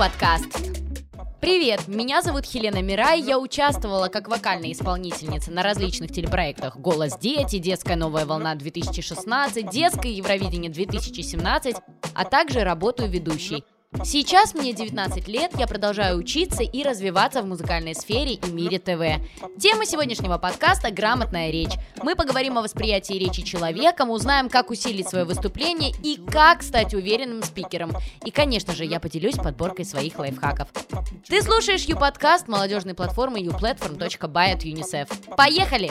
подкаст. Привет, меня зовут Хелена Мирай, я участвовала как вокальная исполнительница на различных телепроектах «Голос дети», «Детская новая волна 2016», «Детское Евровидение 2017», а также работаю ведущей – Сейчас мне 19 лет, я продолжаю учиться и развиваться в музыкальной сфере и мире ТВ. Тема сегодняшнего подкаста – грамотная речь. Мы поговорим о восприятии речи человеком, узнаем, как усилить свое выступление и как стать уверенным спикером. И, конечно же, я поделюсь подборкой своих лайфхаков. Ты слушаешь Ю-подкаст молодежной платформы uplatform.by от UNICEF. Поехали!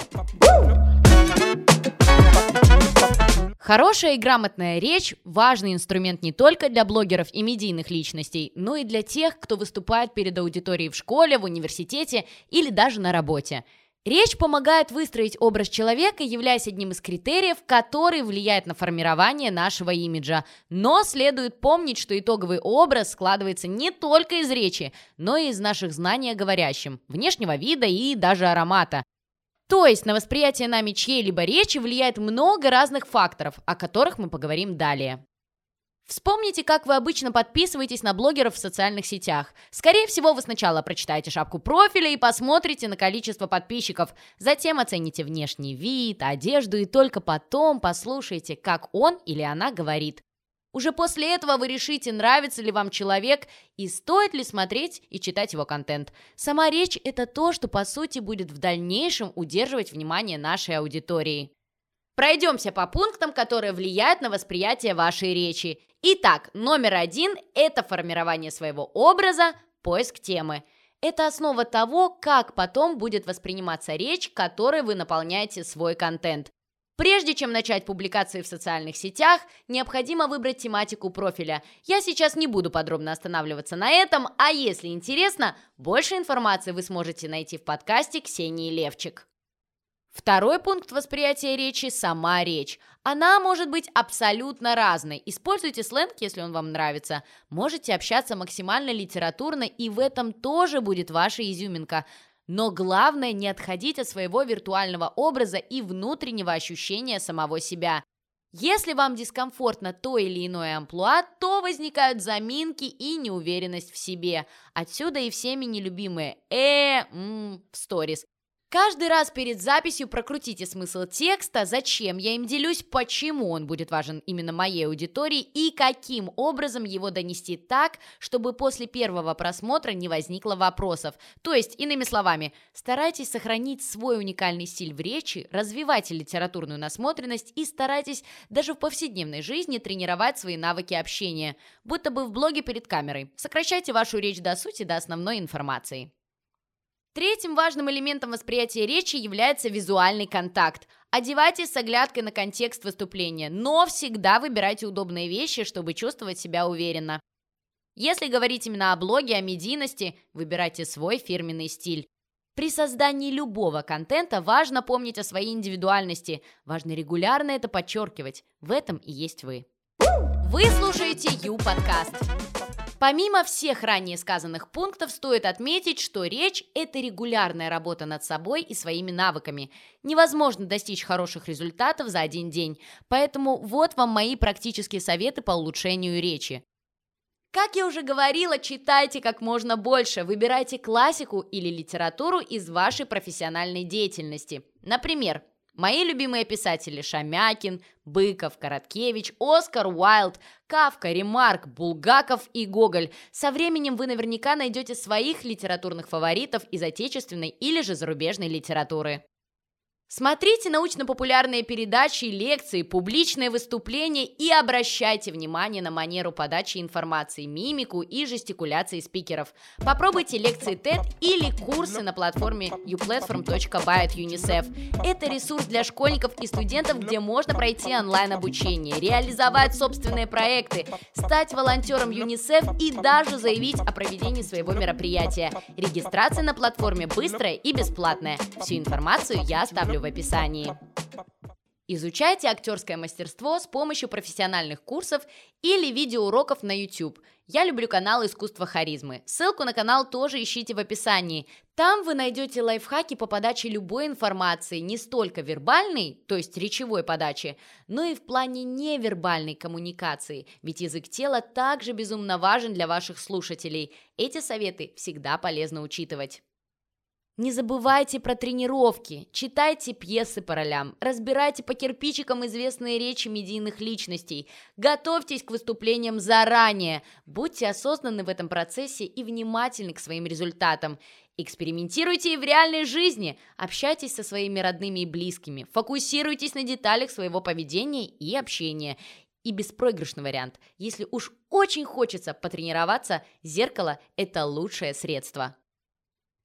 Хорошая и грамотная речь – важный инструмент не только для блогеров и медийных личностей, но и для тех, кто выступает перед аудиторией в школе, в университете или даже на работе. Речь помогает выстроить образ человека, являясь одним из критериев, который влияет на формирование нашего имиджа. Но следует помнить, что итоговый образ складывается не только из речи, но и из наших знаний о говорящем, внешнего вида и даже аромата. То есть на восприятие нами чьей-либо речи влияет много разных факторов, о которых мы поговорим далее. Вспомните, как вы обычно подписываетесь на блогеров в социальных сетях. Скорее всего, вы сначала прочитаете шапку профиля и посмотрите на количество подписчиков, затем оцените внешний вид, одежду и только потом послушайте, как он или она говорит. Уже после этого вы решите, нравится ли вам человек и стоит ли смотреть и читать его контент. Сама речь – это то, что по сути будет в дальнейшем удерживать внимание нашей аудитории. Пройдемся по пунктам, которые влияют на восприятие вашей речи. Итак, номер один – это формирование своего образа, поиск темы. Это основа того, как потом будет восприниматься речь, которой вы наполняете свой контент. Прежде чем начать публикации в социальных сетях, необходимо выбрать тематику профиля. Я сейчас не буду подробно останавливаться на этом, а если интересно, больше информации вы сможете найти в подкасте Ксении Левчик. Второй пункт восприятия речи – сама речь. Она может быть абсолютно разной. Используйте сленг, если он вам нравится. Можете общаться максимально литературно, и в этом тоже будет ваша изюминка. Но главное не отходить от своего виртуального образа и внутреннего ощущения самого себя. Если вам дискомфортно то или иное амплуа, то возникают заминки и неуверенность в себе. Отсюда и всеми нелюбимые «э», «м» в сторис. Каждый раз перед записью прокрутите смысл текста, зачем я им делюсь, почему он будет важен именно моей аудитории и каким образом его донести так, чтобы после первого просмотра не возникло вопросов. То есть, иными словами, старайтесь сохранить свой уникальный стиль в речи, развивайте литературную насмотренность и старайтесь даже в повседневной жизни тренировать свои навыки общения, будто бы в блоге перед камерой. Сокращайте вашу речь до сути, до основной информации. Третьим важным элементом восприятия речи является визуальный контакт. Одевайтесь с оглядкой на контекст выступления, но всегда выбирайте удобные вещи, чтобы чувствовать себя уверенно. Если говорить именно о блоге, о медийности, выбирайте свой фирменный стиль. При создании любого контента важно помнить о своей индивидуальности. Важно регулярно это подчеркивать. В этом и есть вы. Вы слушаете Ю-подкаст. Помимо всех ранее сказанных пунктов, стоит отметить, что речь – это регулярная работа над собой и своими навыками. Невозможно достичь хороших результатов за один день, поэтому вот вам мои практические советы по улучшению речи. Как я уже говорила, читайте как можно больше, выбирайте классику или литературу из вашей профессиональной деятельности. Например, Мои любимые писатели Шамякин, Быков, Короткевич, Оскар Уайлд, Кавка, Ремарк, Булгаков и Гоголь. Со временем вы наверняка найдете своих литературных фаворитов из отечественной или же зарубежной литературы. Смотрите научно-популярные передачи, лекции, публичные выступления и обращайте внимание на манеру подачи информации, мимику и жестикуляции спикеров. Попробуйте лекции TED или курсы на платформе uplatform.by от UNICEF. Это ресурс для школьников и студентов, где можно пройти онлайн-обучение, реализовать собственные проекты, стать волонтером UNICEF и даже заявить о проведении своего мероприятия. Регистрация на платформе быстрая и бесплатная. Всю информацию я оставлю в описании. Изучайте актерское мастерство с помощью профессиональных курсов или видеоуроков на YouTube. Я люблю канал «Искусство харизмы». Ссылку на канал тоже ищите в описании. Там вы найдете лайфхаки по подаче любой информации, не столько вербальной, то есть речевой подачи, но и в плане невербальной коммуникации, ведь язык тела также безумно важен для ваших слушателей. Эти советы всегда полезно учитывать. Не забывайте про тренировки, читайте пьесы по ролям, разбирайте по кирпичикам известные речи медийных личностей, готовьтесь к выступлениям заранее, будьте осознанны в этом процессе и внимательны к своим результатам. Экспериментируйте и в реальной жизни, общайтесь со своими родными и близкими, фокусируйтесь на деталях своего поведения и общения. И беспроигрышный вариант. Если уж очень хочется потренироваться, зеркало – это лучшее средство.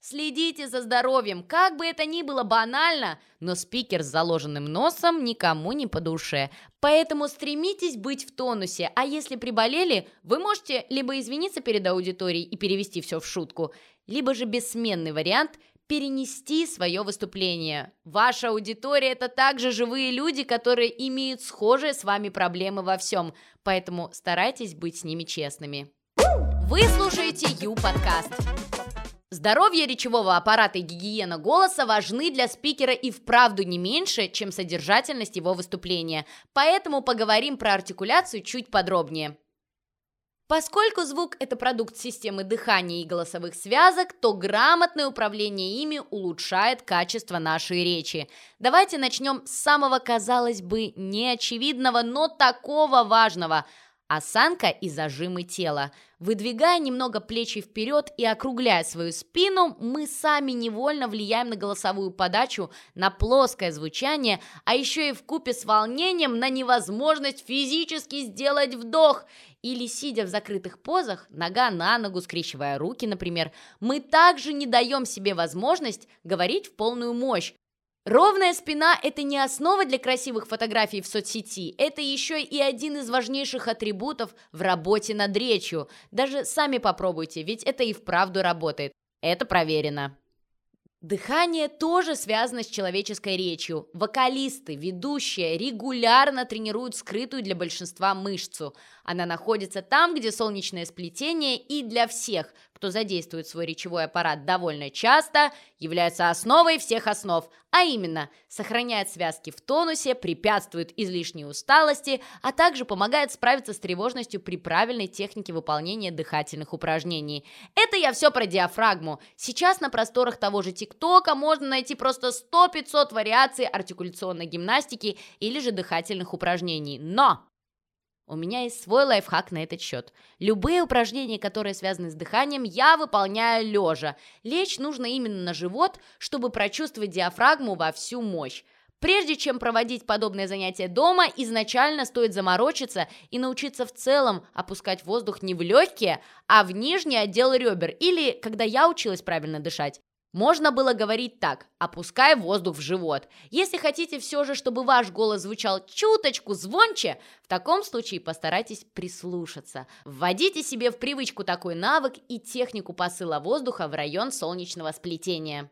Следите за здоровьем, как бы это ни было банально, но спикер с заложенным носом никому не по душе. Поэтому стремитесь быть в тонусе, а если приболели, вы можете либо извиниться перед аудиторией и перевести все в шутку, либо же бессменный вариант – перенести свое выступление. Ваша аудитория – это также живые люди, которые имеют схожие с вами проблемы во всем, поэтому старайтесь быть с ними честными. Вы слушаете Ю-подкаст. Здоровье речевого аппарата и гигиена голоса важны для спикера и вправду не меньше, чем содержательность его выступления. Поэтому поговорим про артикуляцию чуть подробнее. Поскольку звук – это продукт системы дыхания и голосовых связок, то грамотное управление ими улучшает качество нашей речи. Давайте начнем с самого, казалось бы, неочевидного, но такого важного – Осанка и зажимы тела. Выдвигая немного плечи вперед и округляя свою спину, мы сами невольно влияем на голосовую подачу, на плоское звучание, а еще и в купе с волнением на невозможность физически сделать вдох. Или сидя в закрытых позах, нога на ногу, скрещивая руки, например, мы также не даем себе возможность говорить в полную мощь, Ровная спина – это не основа для красивых фотографий в соцсети, это еще и один из важнейших атрибутов в работе над речью. Даже сами попробуйте, ведь это и вправду работает. Это проверено. Дыхание тоже связано с человеческой речью. Вокалисты, ведущие регулярно тренируют скрытую для большинства мышцу. Она находится там, где солнечное сплетение, и для всех, кто задействует свой речевой аппарат довольно часто, является основой всех основ, а именно сохраняет связки в тонусе, препятствует излишней усталости, а также помогает справиться с тревожностью при правильной технике выполнения дыхательных упражнений. Это я все про диафрагму. Сейчас на просторах того же ТикТока можно найти просто 100-500 вариаций артикуляционной гимнастики или же дыхательных упражнений. Но у меня есть свой лайфхак на этот счет. Любые упражнения, которые связаны с дыханием, я выполняю лежа. Лечь нужно именно на живот, чтобы прочувствовать диафрагму во всю мощь. Прежде чем проводить подобное занятие дома, изначально стоит заморочиться и научиться в целом опускать воздух не в легкие, а в нижний отдел ребер, или, когда я училась правильно дышать, можно было говорить так, опускай воздух в живот. Если хотите все же, чтобы ваш голос звучал чуточку звонче, в таком случае постарайтесь прислушаться. Вводите себе в привычку такой навык и технику посыла воздуха в район солнечного сплетения.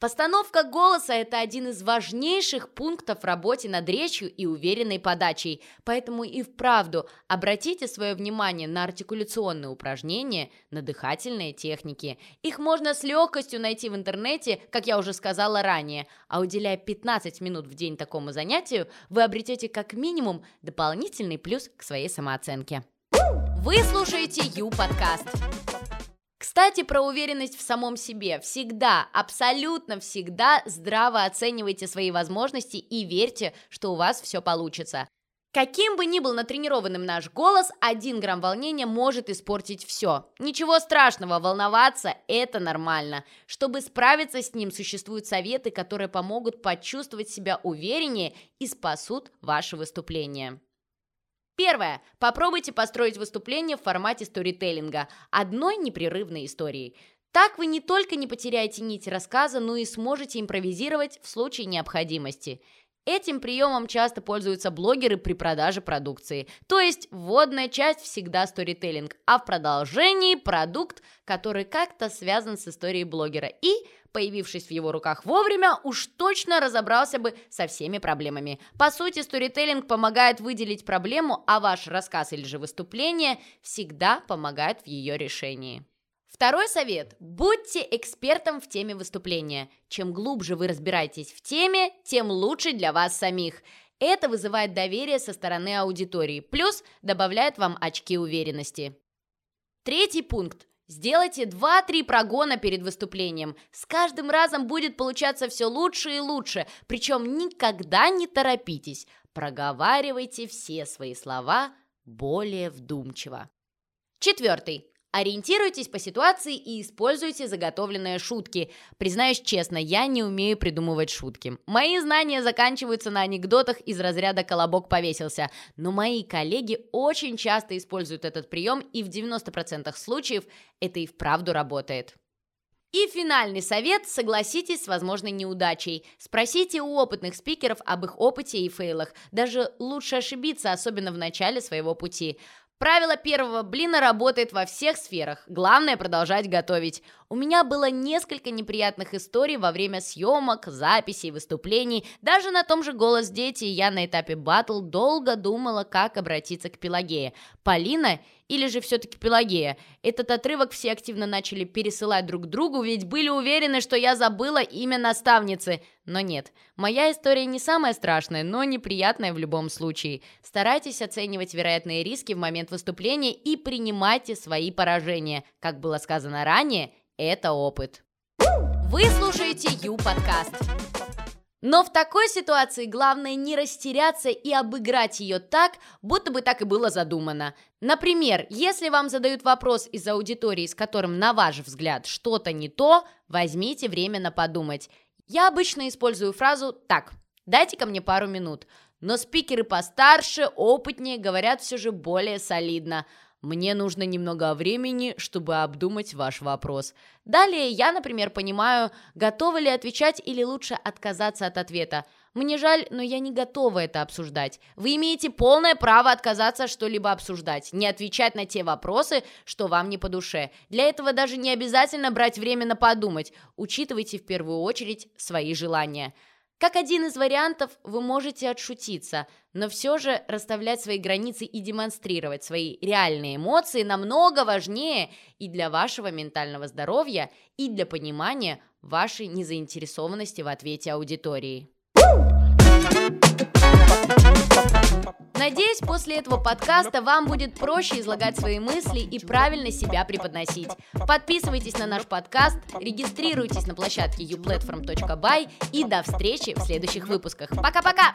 Постановка голоса – это один из важнейших пунктов в работе над речью и уверенной подачей, поэтому и вправду обратите свое внимание на артикуляционные упражнения, на дыхательные техники. Их можно с легкостью найти в интернете, как я уже сказала ранее, а уделяя 15 минут в день такому занятию, вы обретете как минимум дополнительный плюс к своей самооценке. Вы слушаете Ю-подкаст. Кстати, про уверенность в самом себе. Всегда, абсолютно всегда здраво оценивайте свои возможности и верьте, что у вас все получится. Каким бы ни был натренированным наш голос, один грамм волнения может испортить все. Ничего страшного, волноваться – это нормально. Чтобы справиться с ним, существуют советы, которые помогут почувствовать себя увереннее и спасут ваше выступление. Первое. Попробуйте построить выступление в формате сторителлинга, одной непрерывной историей. Так вы не только не потеряете нить рассказа, но и сможете импровизировать в случае необходимости. Этим приемом часто пользуются блогеры при продаже продукции. То есть вводная часть всегда сторителлинг, а в продолжении продукт, который как-то связан с историей блогера и, появившись в его руках вовремя, уж точно разобрался бы со всеми проблемами. По сути, сторителлинг помогает выделить проблему, а ваш рассказ или же выступление всегда помогает в ее решении. Второй совет. Будьте экспертом в теме выступления. Чем глубже вы разбираетесь в теме, тем лучше для вас самих. Это вызывает доверие со стороны аудитории, плюс добавляет вам очки уверенности. Третий пункт. Сделайте 2-3 прогона перед выступлением. С каждым разом будет получаться все лучше и лучше, причем никогда не торопитесь. Проговаривайте все свои слова более вдумчиво. Четвертый. Ориентируйтесь по ситуации и используйте заготовленные шутки. Признаюсь честно, я не умею придумывать шутки. Мои знания заканчиваются на анекдотах из разряда «колобок повесился», но мои коллеги очень часто используют этот прием, и в 90% случаев это и вправду работает. И финальный совет – согласитесь с возможной неудачей. Спросите у опытных спикеров об их опыте и фейлах. Даже лучше ошибиться, особенно в начале своего пути. Правило первого блина работает во всех сферах. Главное продолжать готовить. У меня было несколько неприятных историй во время съемок, записей, выступлений. Даже на том же «Голос дети» я на этапе батл долго думала, как обратиться к Пелагее. Полина или же все-таки Пелагея? Этот отрывок все активно начали пересылать друг другу, ведь были уверены, что я забыла имя наставницы. Но нет, моя история не самая страшная, но неприятная в любом случае. Старайтесь оценивать вероятные риски в момент выступления и принимайте свои поражения. Как было сказано ранее, это опыт. Вы слушаете Ю-подкаст. Но в такой ситуации главное не растеряться и обыграть ее так, будто бы так и было задумано. Например, если вам задают вопрос из аудитории, с которым, на ваш взгляд, что-то не то, возьмите время на подумать. Я обычно использую фразу «так, дайте-ка мне пару минут». Но спикеры постарше, опытнее говорят все же более солидно – мне нужно немного времени, чтобы обдумать ваш вопрос. Далее я, например, понимаю, готова ли отвечать или лучше отказаться от ответа. Мне жаль, но я не готова это обсуждать. Вы имеете полное право отказаться что-либо обсуждать, не отвечать на те вопросы, что вам не по душе. Для этого даже не обязательно брать время на подумать. Учитывайте в первую очередь свои желания. Как один из вариантов, вы можете отшутиться, но все же расставлять свои границы и демонстрировать свои реальные эмоции намного важнее и для вашего ментального здоровья, и для понимания вашей незаинтересованности в ответе аудитории. Надеюсь, после этого подкаста вам будет проще излагать свои мысли и правильно себя преподносить. Подписывайтесь на наш подкаст, регистрируйтесь на площадке uplatform.by и до встречи в следующих выпусках. Пока-пока!